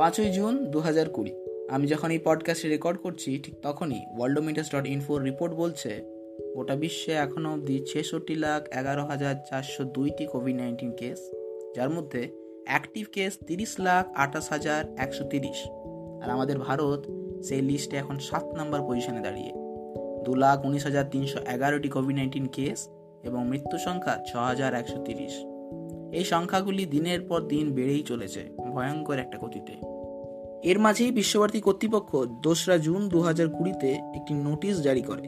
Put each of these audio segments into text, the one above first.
পাঁচই জুন দু হাজার কুড়ি। আমি যখন এই পডকাস্টে রেকর্ড করছি, ঠিক তখনই ওয়ার্ল্ডোমিটাস ডট ইনফোর রিপোর্ট বলছে, গোটা বিশ্বে এখনও অবধি ছেষট্টি লাখ এগারো হাজার চারশো দুইটি কোভিড নাইন্টিন কেস যার মধ্যে অ্যাক্টিভ কেস তিরিশ লাখ আঠাশ হাজার একশো তিরিশ। আর আমাদের ভারত সেই লিস্টে এখন সাত নম্বর পজিশনে দাঁড়িয়ে। দু লাখ উনিশ হাজার তিনশো এগারোটি কোভিড নাইন্টিন কেস এবং মৃত্যু সংখ্যা ছ হাজার একশো তিরিশ। এই সংখ্যাগুলি দিনের পর দিন বেড়েই চলেছে, ভয়ঙ্কর একটা গতিতে। এর মাঝেই বিশ্বভারতী কর্তৃপক্ষ দোসরা জুন দু হাজার কুড়িতে একটি নোটিশ জারি করে।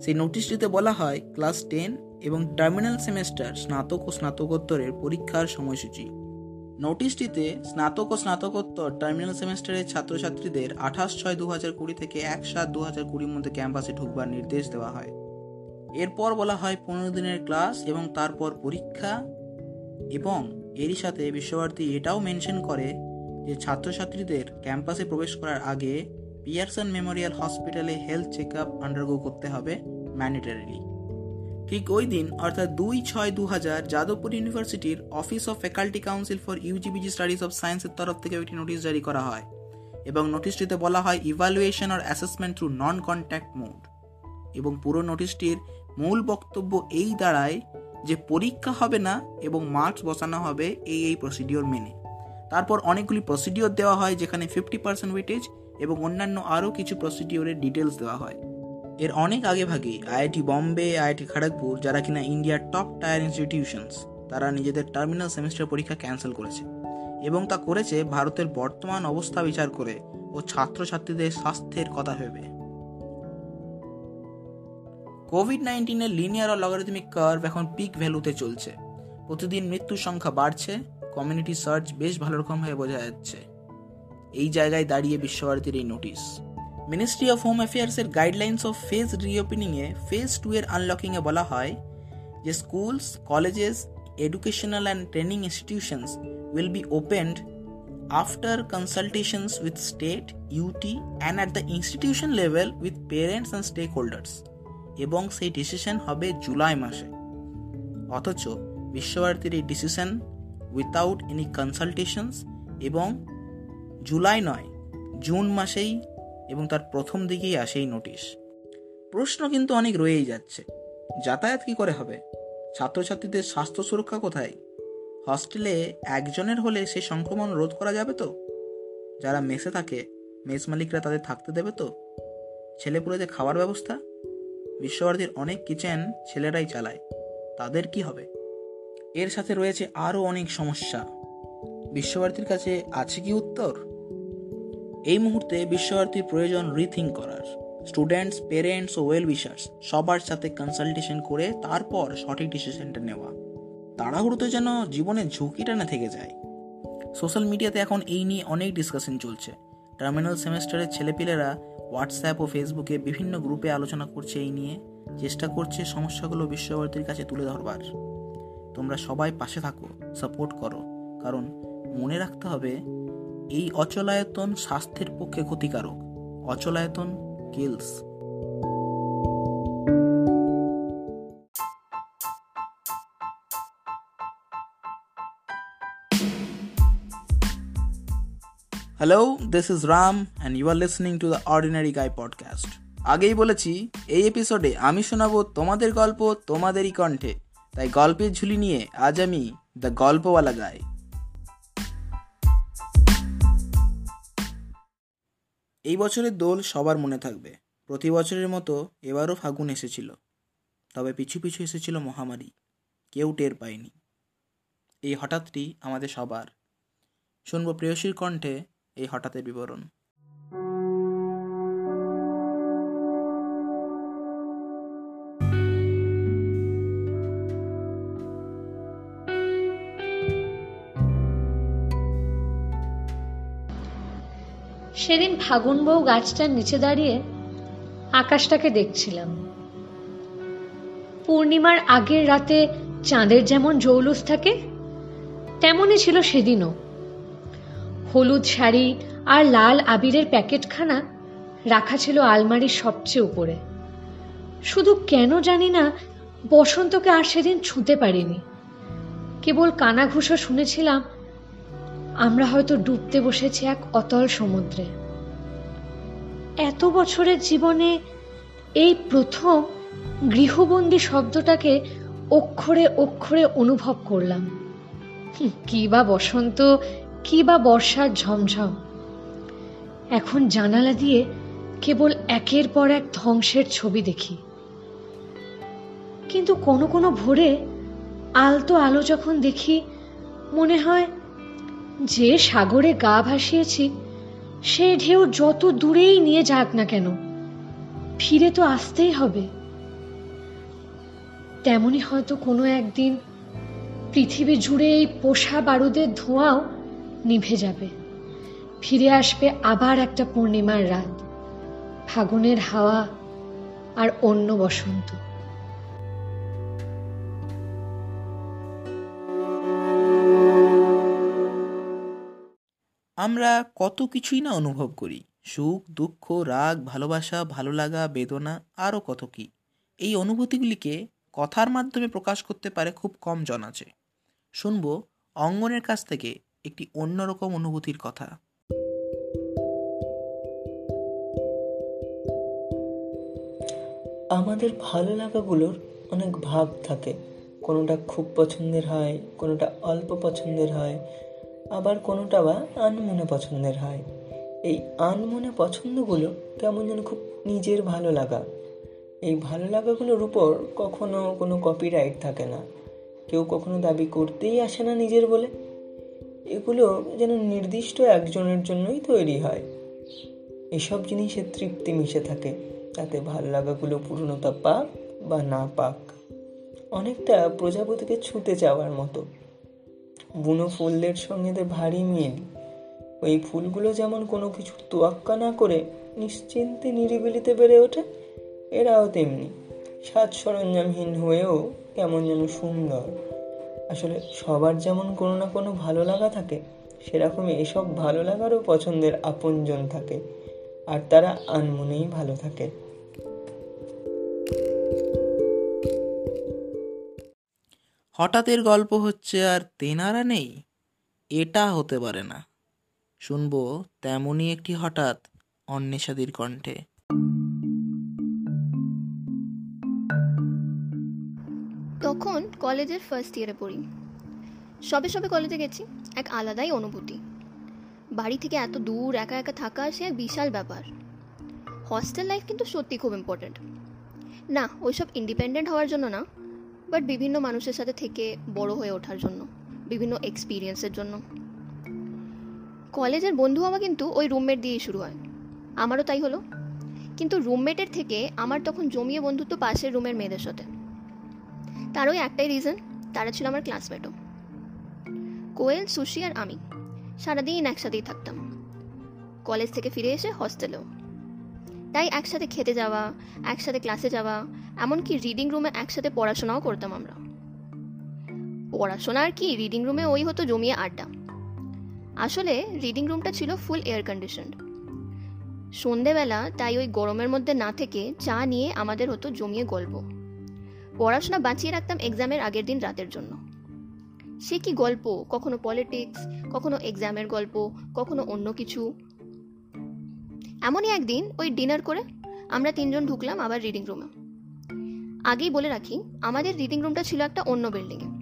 সেই নোটিশটিতে বলা হয়, ক্লাস টেন এবং টার্মিনাল সেমেস্টার স্নাতক ও স্নাতকোত্তরের পরীক্ষার সময়সূচি। নোটিশটিতে স্নাতক ও স্নাতকোত্তর টার্মিনাল সেমেস্টারের ছাত্রছাত্রীদের আঠাশ ছয় দু হাজার কুড়ি থেকে এক সাত দু হাজার কুড়ির মধ্যে ক্যাম্পাসে ঢুকবার নির্দেশ দেওয়া হয়। এরপর বলা হয়, পনেরো দিনের ক্লাস এবং তারপর পরীক্ষা এবং এরই সাথে বিশ্বভারতী এটাও মেনশন করে যে ছাত্রছাত্রীদের ক্যাম্পাসে প্রবেশ করার আগে পিয়ারসন মেমোরিয়াল হসপিটালে হেলথ চেক আপ আন্ডারগো করতে হবে ম্যান্ডেটারিলি। ঠিক ওই দিন, অর্থাৎ দুই ছয় দু হাজার যাদবপুর ইউনিভার্সিটির office of faculty council for UG PG studies of সায়েন্সের তরফ থেকে একটি নোটিশ জারি করা হয় এবং নোটিশটিতে বলা হয় ইভালুয়েশন আর assessment through non contact mode এবং পুরো নোটিশটির মূল বক্তব্য এই দাঁড়ায় যে পরীক্ষা হবে না এবং মার্কস বসানো হবে এই এই প্রসিডিওর মেনে। তারপর অনেকগুলি প্রসিডিওর দেওয়া হয় যেখানে ফিফটি পার্সেন্ট ওয়েটেজ এবং অন্যান্য আরও কিছু প্রসিডিওরের ডিটেলস দেওয়া হয়। এর অনেক আগে ভাগেই আইআইটি বম্বে, আইআইটি খড়গপুর, যারা কিনা ইন্ডিয়ার টপ টায়ার ইনস্টিটিউশনস তারা নিজেদের টার্মিনাল সেমিস্টার পরীক্ষা ক্যান্সেল করেছে এবং তা করেছে ভারতের বর্তমান অবস্থা বিচার করে ও ছাত্রছাত্রীদের স্বাস্থ্যের কথা ভেবে। কোভিড নাইন্টিনের লিনিয়ার ও লগারিদমিক কার্ভ এখন পিক ভ্যালুতে চলছে। প্রতিদিন মৃত্যুর সংখ্যা বাড়ছে। কমিউনিটি সার্চ বেশ ভালো রকমভাবে বোঝা যাচ্ছে। এই জায়গায় দাঁড়িয়ে বিশ্বভারতীর এই নোটিশ মিনিস্ট্রি অফ হোম অ্যাফেয়ার্সের গাইডলাইন্স অফ ফেজ রিওপেনিংয়ে ফেজ টু এর আনলকিংয়ে বলা হয় যে schools colleges educational and training institutions will be opened after consultations with state UT and at the institution level with parents and stakeholders এবং সেই decision হবে জুলাই মাসে। অথচ বিশ্বভারতীর এই ডিসিশন উইথাউট এনি কনসালটেশনস এবং জুলাই নয়, জুন মাসেই এবং তার প্রথম দিকেই আসেই নোটিশ। প্রশ্ন কিন্তু অনেক রয়েই যাচ্ছে, যাতায়াত কি করে হবে? ছাত্রছাত্রীদের স্বাস্থ্য সুরক্ষা কোথায়? হস্টেলে একজনের হলে সে সংক্রমণ রোধ করা যাবে তো? যারা মেসে থাকে, মেস মালিকরা তাদের থাকতে দেবে তো? ছেলেপুলেদের খাওয়ার ব্যবস্থা? বিশ্বভারতীর অনেক কিচেন ছেলেরাই চালায়, তাদের কি হবে? এর সাথে রয়েছে আরও অনেক সমস্যা। বিশ্বভারতীর কাছে আছে কি উত্তর? এই মুহূর্তে বিশ্বভারতীর প্রয়োজন রিথিঙ্ক করার। স্টুডেন্টস পেরেন্টস ও ওয়েল উইশার্স সবার সাথে কনসালটেশন করে তারপর সঠিক ডিসিশনটা নেওয়া। তাড়াহুড়োতে যেন জীবনে ঝুঁকিটা না থেকে যায়। সোশ্যাল মিডিয়াতে এখন এই নিয়ে অনেক ডিসকাশন চলছে। টার্মিনাল সেমেস্টারের ছেলেপিলেরা হোয়াটসঅ্যাপ ও ফেসবুকে বিভিন্ন গ্রুপে আলোচনা করছে এই নিয়ে। চেষ্টা করছে সমস্যাগুলো বিশ্বভারতীর কাছে তুলে ধরবার। তোমরা সবাই পাশে থাকো সাপোর্ট করো। কারণ মনে রাখতে হবে, এই অচলায়তন স্বাস্থ্যের পক্ষে ক্ষতিকারক। অচলায়তন kills hello this is Ram and you are listening to the ordinary guy podcast আগেই বলেছি, এই এপিসোডে আমি শোনাবো তোমাদের গল্প, তোমাদেরই কণ্ঠে। তাই গল্পের ঝুলি নিয়ে আজ আমি দ্য গল্পওয়ালা গাই। এই বছরের দোল সবার মনে থাকবে। প্রতি বছরের মতো এবারও ফাগুন এসেছিল। তবে পিছু পিছু এসেছিল মহামারী। কেউ টের পায়নি। এই হঠাৎটি আমাদের সবার। শুনব প্রেয়সীর কণ্ঠে এই হঠাৎের বিবরণ। সেদিন ফাগুন বউ গাছটার নিচে দাঁড়িয়ে আকাশটাকে দেখছিলাম। পূর্ণিমার আগের রাতে চাঁদের যেমন জৌলুস থাকে, তেমনই ছিল সেদিনও। হলুদ শাড়ি আর লাল আবিরের প্যাকেটখানা রাখা ছিল আলমারির সবচেয়ে উপরে। শুধু কেন জানি না, বসন্তকে আর সেদিন ছুঁতে পারিনি। কেবল কানাঘুষো শুনেছিলাম আমরা হয়তো ডুবতে বসেছি এক অতল সমুদ্রে। এত বছরের জীবনে এই প্রথম গৃহবন্দী শব্দটাকে অক্ষরে অক্ষরে অনুভব করলাম। কি বা বসন্ত, কি বা বর্ষার ঝমঝম। এখন জানালা দিয়ে কেবল একের পর এক ধ্বংসের ছবি দেখি। কিন্তু কোনো কোনো ভোরে আলতো আলো যখন দেখি, মনে হয় যে সাগরে গা ভাসিয়েছি, সে ঢেউ যত দূরেই নিয়ে যাক না কেন, ফিরে তো আসতেই হবে। তেমনি হয়তো কোনো একদিন পৃথিবী জুড়ে এই পোষা বারুদের ধোঁয়াও নিভে যাবে। ফিরে আসবে আবার একটা পূর্ণিমার রাত, ফাগুনের হাওয়া আর অন্য বসন্ত। আমরা কত কিছুই না অনুভব করি। সুখ, দুঃখ, রাগ, ভালোবাসা, ভালো লাগা, বেদনা, আরও কত কি। এই অনুভূতিগুলিকে কথার মাধ্যমে প্রকাশ করতে পারে খুব কম জন আছে। শুনব অঙ্গনের কাছ থেকে একটি অন্যরকম অনুভূতির কথা। আমাদের ভালো লাগাগুলোর অনেক ভাগ থাকে। কোনোটা খুব পছন্দের হয়, কোনোটা অল্প পছন্দের হয় আবার কোনোটা বা আনমনে পছন্দের হয়। এই আনমনে পছন্দগুলো কেমন যেন খুব নিজের ভালো লাগা। এই ভালো লাগাগুলোর উপর কখনো কোনো কপিরাইট থাকে না। কেউ কখনো দাবি করতেই আসে না নিজের বলে। এগুলো যেন নির্দিষ্ট একজনের জন্যই তৈরি হয়। এসব জিনিসের তৃপ্তি মিশে থাকে, তাতে ভালো লাগাগুলো পূর্ণতা পাক বা না পাক। অনেকটা প্রজাপতিকে ছুঁতে যাওয়ার মতো। বুনো ফুলদের সঙ্গে এদের ভারী মিল। ওই ফুলগুলো যেমন কোনো কিছু তোয়াক্কা না করে নিশ্চিন্তে নিরিবিলিতে বেড়ে ওঠে, এরাও তেমনি সাজ সরঞ্জামহীন হয়েও কেমন যেন সুন্দর। আসলে সবার যেমন কোনো না কোনো ভালো লাগা থাকে, সেরকমই এসব ভালো লাগারও পছন্দের আপনজন থাকে, আর তারা আনমনেই ভালো থাকে। হঠাৎের গল্প হচ্ছে আর তেনারা নেই? এটা হতে পারে না। শুনব তেমনই একটি হঠাৎ অন্বেষাদির কণ্ঠে। তখন কলেজের ফার্স্ট ইয়ারে পড়ি। সবে সবে কলেজে গেছি, এক আলাদাই অনুভূতি। বাড়ি থেকে এত দূর একা একা থাকা সে এক বিশাল ব্যাপার। হস্টেল লাইফ কিন্তু সত্যি খুব ইম্পর্ট্যান্ট না, ওইসব ইন্ডিপেন্ডেন্ট হওয়ার জন্য না। বাট বিভিন্ন মানুষের সাথে থেকে বড় হয়ে ওঠার জন্য, বিভিন্ন এক্সপিরিয়েন্সের জন্য। কলেজের বন্ধু হওয়া কিন্তু ওই রুমমেট দিয়েই শুরু হয়। আমারও তাই হলো। কিন্তু রুমমেটের থেকে আমার তখন জমিয়ে বন্ধুত্ব পাশের রুমের মেয়েদের সাথে। তার ওই একটাই রিজন তারা ছিল আমার ক্লাসমেটও কোয়েল, সুশি আর আমি সারাদিন একসাথেই থাকতাম। কলেজ থেকে ফিরে এসে হস্টেলেও তাই একসাথে খেতে যাওয়া, একসাথে ক্লাসে যাওয়া এমনকি রিডিং রুমে একসাথে পড়াশোনাও করতাম আমরা। পড়াশোনা আর কি রিডিং রুমে ওই হতো জমিয়ে আড্ডা। আসলে রিডিং রুমটা ছিল ফুল এয়ার কন্ডিশনড সন্ধেবেলা তাই ওই গরমের মধ্যে না থেকে চা নিয়ে আমাদের হতো জমিয়ে গল্প। পড়াশোনা বাঁচিয়ে রাখতাম এক্সামের আগের দিন রাতের জন্য। সে কি গল্প? কখনো পলিটিক্স কখনো এক্সামের গল্প, কখনো অন্য কিছু। এমনই একদিন ওই ডিনার করে আমরা তিনজন ঢুকলাম আবার রিডিং রুমে আগেই বলে রাখি, আমাদের রিডিং রুমটা ছিল একটা অন্য বিল্ডিংয়ে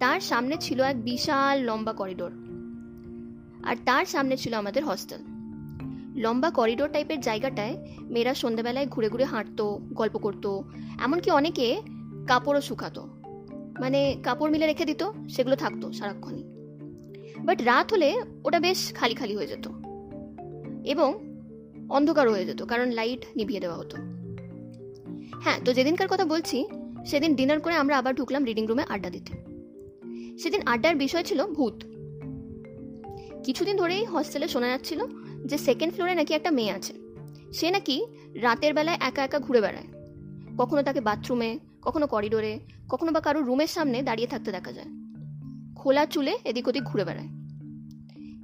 তার সামনে ছিল এক বিশাল লম্বা করিডোর আর তার সামনে ছিল আমাদের হস্টেল লম্বা করিডোর টাইপের জায়গাটায় মেয়েরা সন্ধ্যাবেলায় ঘুরে ঘুরে হাঁটতো, গল্প করতো, এমনকি অনেকে কাপড়ও শুকাতো। মানে কাপড় মিলে রেখে দিত, সেগুলো থাকতো সারাক্ষণই। বাট রাত হলে ওটা বেশ খালি খালি হয়ে যেত। এবং অন্ধকার হয়ে যেত, কারণ লাইট নিভিয়ে দেওয়া হতো। হ্যাঁ তো যেদিনকার কথা বলছি, সেদিন ডিনার করে আমরা আবার ঢুকলাম রিডিং রুমে আড্ডা দিতে। সেদিন আড্ডার বিষয় ছিল ভূত। কিছুদিন ধরেই হস্টেলে শোনা যাচ্ছিল যে সেকেন্ড ফ্লোরে নাকি একটা মেয়ে আছে। সে নাকি রাতের বেলায় একা একা ঘুরে বেড়ায়। কখনো তাকে বাথরুমে কখনো করিডোরে কখনো বা কারও রুমের সামনে দাঁড়িয়ে থাকতে দেখা যায়। খোলা চুলে এদিক ওদিক ঘুরে বেড়ায়।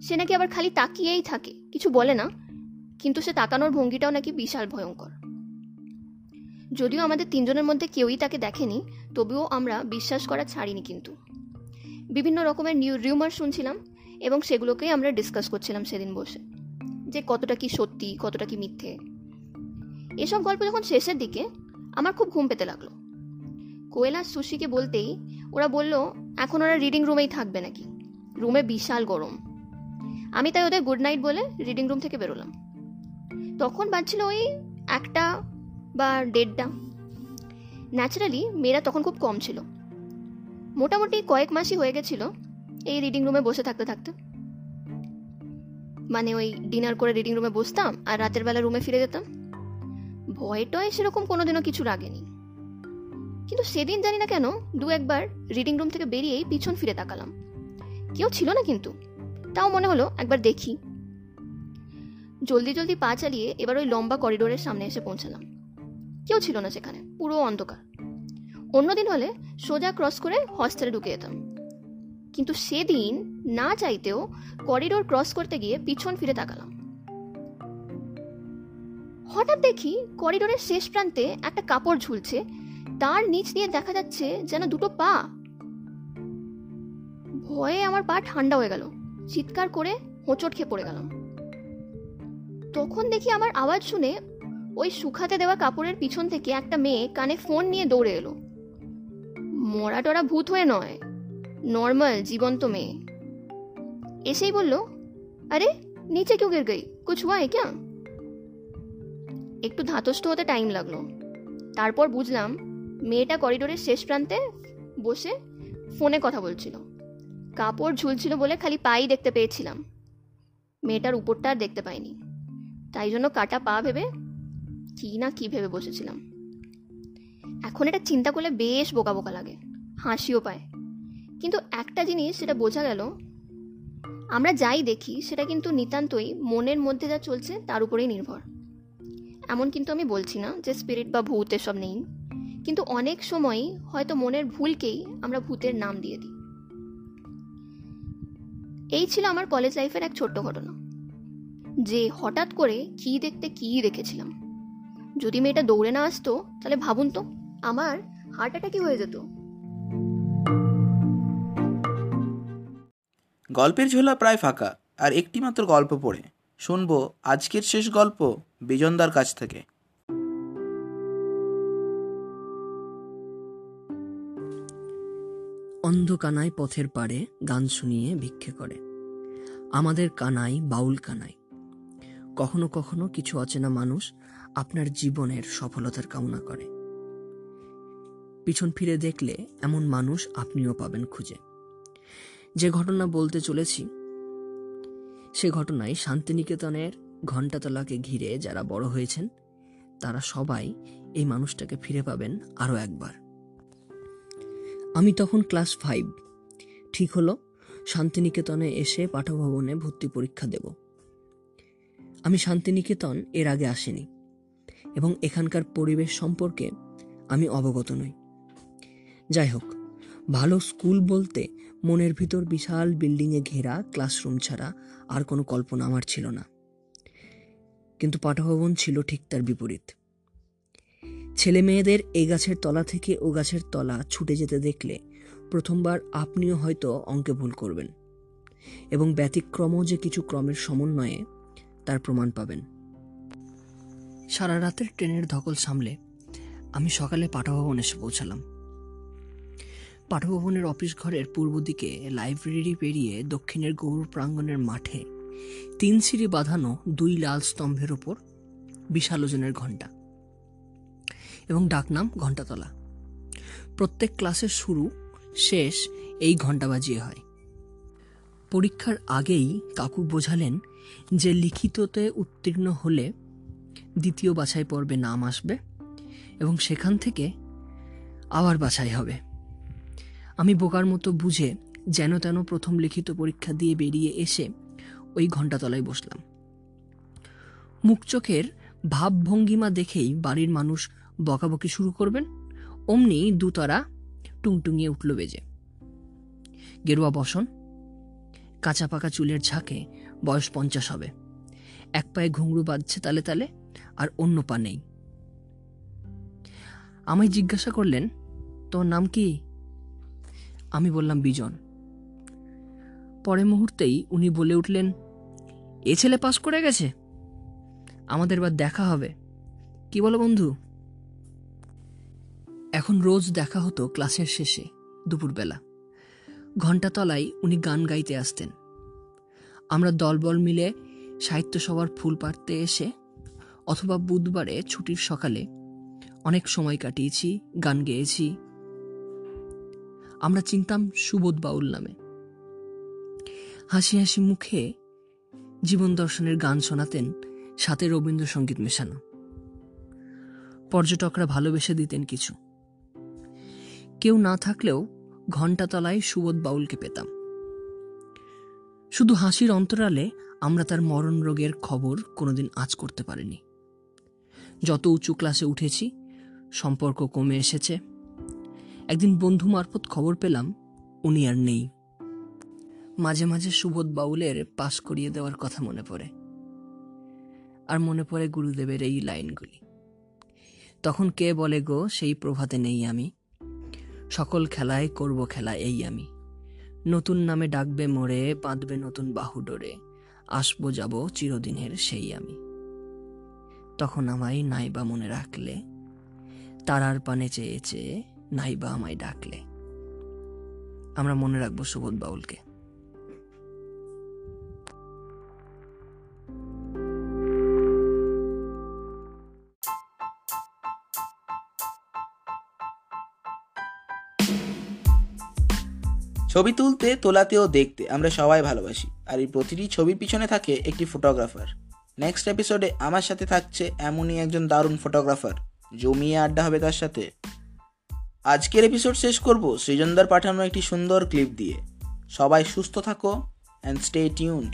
সে নাকি আবার খালি তাকিয়েই থাকে, কিছু বলে না, কিন্তু সে তাকানোর ভঙ্গিটাও নাকি বিশাল ভয়ঙ্কর। যদিও আমাদের তিনজনের মধ্যে কেউই তাকে দেখেনি, তবুও আমরা বিশ্বাস করা ছাড়িনি কিন্তু। বিভিন্ন রকমের নিউ রিউমার শুনছিলাম এবং সেগুলোকেই আমরা ডিসকাস করছিলাম সেদিন বসে। যে কতটা কি সত্যি, কতটা কি মিথ্যে। এসব গল্প যখন শেষের দিকে, আমার খুব ঘুম পেতে লাগল। কোয়েল সুশিকে বলতেই ওরা বলল, এখন ওরা রিডিং রুমেই থাকবে নাকি? রুমে বিশাল গরম। আমি তাই ওদের গুড নাইট বলে রিডিং রুম থেকে বেরোলাম। তখন বাজছিল ওই একটা বা দেড়টা। ন্যাচারালি মেয়েরা তখন খুব কম ছিল। মোটামুটি কয়েক মাসই হয়ে গেছিল এই রিডিং রুমে বসে থাকতে থাকতে। মানে ওই ডিনার করে রিডিং রুমে বসতাম আর রাতের বেলা রুমে ফিরে যেতাম। ভয় টয় সেরকম কোনোদিনও কিছু লাগেনি কিন্তু সেদিন জানি না কেন দু একবার রিডিং রুম থেকে বেরিয়েই পিছন ফিরে তাকালাম। কেউ ছিল না কিন্তু। তাও মনে হলো একবার দেখি। জলদি জলদি পা চালিয়ে এবার ওই লম্বা করিডোরের সামনে এসে পৌঁছালাম। কেউ ছিল না সেখানে, পুরো অন্ধকার। অন্যদিন হলে সোজা ক্রস করে হস্টেলে ঢুকে যেতাম। কিন্তু সেদিন না চাইতেও করিডোর ক্রস করতে গিয়ে পিছন ফিরে তাকালাম। হঠাৎ দেখি করিডোরের শেষ প্রান্তে একটা কাপড় ঝুলছে, তার নিচ দিয়ে দেখা যাচ্ছে যেন দুটো পা। ভয়ে আমার পা ঠান্ডা হয়ে গেল, চিৎকার করে হোঁচট খেয়ে পড়ে গেলাম। তখন দেখি আমার আওয়াজ শুনে ওই শুকাতে দেওয়া কাপড়ের পিছন থেকে একটা মেয়ে কানে ফোন নিয়ে দৌড়ে এলো। মরা টরা ভূত হয়ে নয়, নর্মাল, জীবন্ত মেয়ে। এসেই বলল, আরে, নিচে কেউ গির গই কুছ হয় ক্যা? একটু ধাতস্থ হতে টাইম লাগল। তারপর বুঝলাম, মেয়েটা করিডোরের শেষ প্রান্তে বসে ফোনে কথা বলছিল। কাপড় ঝুলছিল বলে খালি পাই দেখতে পেয়েছিলাম। মেয়েটার উপরটা আর দেখতে পাইনি। তাই জন্য কাটা পা ভেবে কি না কি ভেবে বসেছিলাম। এখন এটা চিন্তা করলে বেশ বোকা বোকা লাগে, হাসিও পায়। কিন্তু একটা জিনিস সেটা বোঝা গেল, আমরা যাই দেখি সেটা কিন্তু নিতান্তই মনের মধ্যে যা চলছে তার উপরেই নির্ভর। এমন কিন্তু আমি বলছি না যে স্পিরিট বা ভূত এসব নেই, কিন্তু অনেক সময়ই হয়তো মনের ভুলকেই আমরা ভূতের নাম দিয়ে দিই। এই ছিল আমার কলেজ লাইফের এক ছোট্ট ঘটনা, যে হঠাৎ করে কি দেখতে কি দেখেছিলাম। যদি মেয়েটা দৌড়ে না আসতো তাহলে ভাবুন তো আমার হার্ট অ্যাটাকই হয়ে যেত। গল্পের ঝোলা প্রায় ফাঁকা আর একটি মাত্র গল্প পড়ে। শুনব আজকের শেষ গল্প বিজনদার কাছ থেকে। অন্ধ কানাই পথের পাড়ে গান শুনিয়ে ভিক্ষে করে। আমাদের কানাই বাউল কানাই। কখনো কখনো কিছু অচেনা মানুষ আপনার জীবনের সফলতার কামনা করে। পিছন ফিরে দেখলে এমন মানুষ আপনিও পাবেন খুঁজে। যে ঘটনা বলতে চলেছি, সে ঘটনায় শান্তিনিকেতনের ঘণ্টাতলাকে ঘিরে যারা বড় হয়েছেন, তারা সবাই এই মানুষটাকে ফিরে পাবেন আরও একবার। আমি তখন ক্লাস ফাইভ। ঠিক হলো, শান্তিনিকেতনে এসে পাঠভবনে ভর্তি পরীক্ষা দেব। আমি শান্তিনিকেতন এর আগে আসিনি। এবং এখানকার পরিবেশ সম্পর্কে আমি অবগত নই। যাই হোক ভালো স্কুল বলতে মনের ভিতর বিশাল বিল্ডিংয়ে ঘেরা ক্লাসরুম ছাড়া আর কোনো কল্পনা আমার ছিল না। কিন্তু পাঠভবন ছিল ঠিক তার বিপরীত। ছেলে মেয়েদের এ গাছের তলা থেকে ও গাছের তলা ছুটে যেতে দেখলে প্রথমবার আপনিও হয়তো অঙ্কে ভুল করবেন এবং ব্যতিক্রমও যে কিছু ক্রমের সমন্বয়ে তার প্রমাণ পাবেন। সারা রাতের ট্রেনের ধকল সামলে আমি সকালে পাঠভবন এসে পৌঁছালাম। পাঠভবনের অফিস ঘরের পূর্ব দিকে লাইব্রেরি পেরিয়ে দক্ষিণের গৌর প্রাঙ্গণের মাঠে তিন সিঁড়ি বাঁধানো দুই লাল স্তম্ভের ওপর বিশাল ওজনের ঘণ্টা এবং ডাকনাম ঘণ্টাতলা। প্রত্যেক ক্লাসের শুরু, শেষ এই ঘণ্টা বাজিয়ে হয়। পরীক্ষার আগেই কাকু বোঝালেন যে লিখিততে উত্তীর্ণ হলে দ্বিতীয় বাছাই পর্বে নাম আসবে এবং সেখান থেকে আবার বাছাই হবে। আমি বোকার মতো বুঝে যেন তেন প্রথম লিখিত পরীক্ষা দিয়ে বেরিয়ে এসে ওই ঘণ্টাতলায় বসলাম। মুখ চোখের ভাবভঙ্গিমা দেখেই বাড়ির মানুষ বকাবকি শুরু করবেন, অমনি দুতারা টুংটুঙিয়ে উঠল বেজে। গেরুয়া বসন, কাঁচা পাকা চুলের ঝাঁকে বয়স পঞ্চাশ হবে। এক পায়ে ঘুঙরু বাজছে তালে তালে আর অন্য পা নেই। আমায় জিজ্ঞাসা করলেন, তোর নাম কি? আমি বললাম, বিজন। পরে মুহূর্তেই উনি বলে উঠলেন, এ ছেলে পাস করে গেছে? আমাদের এবার দেখা হবে। কি বলো বন্ধু? এখন রোজ দেখা হতো ক্লাসের শেষে, দুপুরবেলা। ঘণ্টা তলায় উনি গান গাইতে আসতেন। আমরা দলবল মিলে সাহিত্য সভার ফুল পাড়তে এসে অথবা বুধবারে ছুটির সকালে। অনেক সময় কাটিয়েছি, গান গেয়েছি। আমরা চিনতাম সুবোধ বাউল নামে। হাসি হাসি মুখে জীবন দর্শনের গান শোনাতেন সাথে রবীন্দ্রসঙ্গীত মেশানো। পর্যটকরা ভালোবেসে দিতেন কিছু। কেউ না থাকলেও ঘণ্টাতলায় সুবোধ বাউলকে পেতাম। শুধু হাসির অন্তরালে আমরা তার মরণ রোগের খবর কোনোদিন আজ করতে পারিনি। যত উঁচু ক্লাসে উঠেছি, সম্পর্ক কমে এসেছে। একদিন বন্ধু মারফত খবর পেলাম, উনি আর নেই। মাঝে মাঝে সুবোধ বাউলের পাশ করিয়ে দেওয়ার কথা মনে পড়ে। আর মনে পড়ে গুরুদেবের এই লাইনগুলি। তখন কে বলে গো, সেই প্রভাতে নেই আমি। সকল খেলায় করব খেলা এই আমি। নতুন নামে ডাকবে মোড়ে, বাঁধবে নতুন বাহু ডোরে আসব যাব চিরদিনের সেই আমি। তখন আমায় নাইবা মনে রাখলে, তারার পানে চেয়ে চেয়ে নাইবা আমায় ডাকলে। আমরা মনে রাখব সুবোধ বাউলকে। ছবি তুলতে, তোলাতে ও দেখতে আমরা সবাই ভালোবাসি। আর এই প্রতিটি ছবির পিছনে থাকে একটি ফটোগ্রাফার। নেক্সট এপিসোডে আমার সাথে থাকছে এমনই একজন দারুণ ফটোগ্রাফার জমিয়ে আড্ডা হবে তার সাথে। আজকের এপিসোড শেষ করব সৃজনদার পাঠানো একটি সুন্দর ক্লিপ দিয়ে। সবাই সুস্থ থাকো অ্যান্ড স্টে টিউনড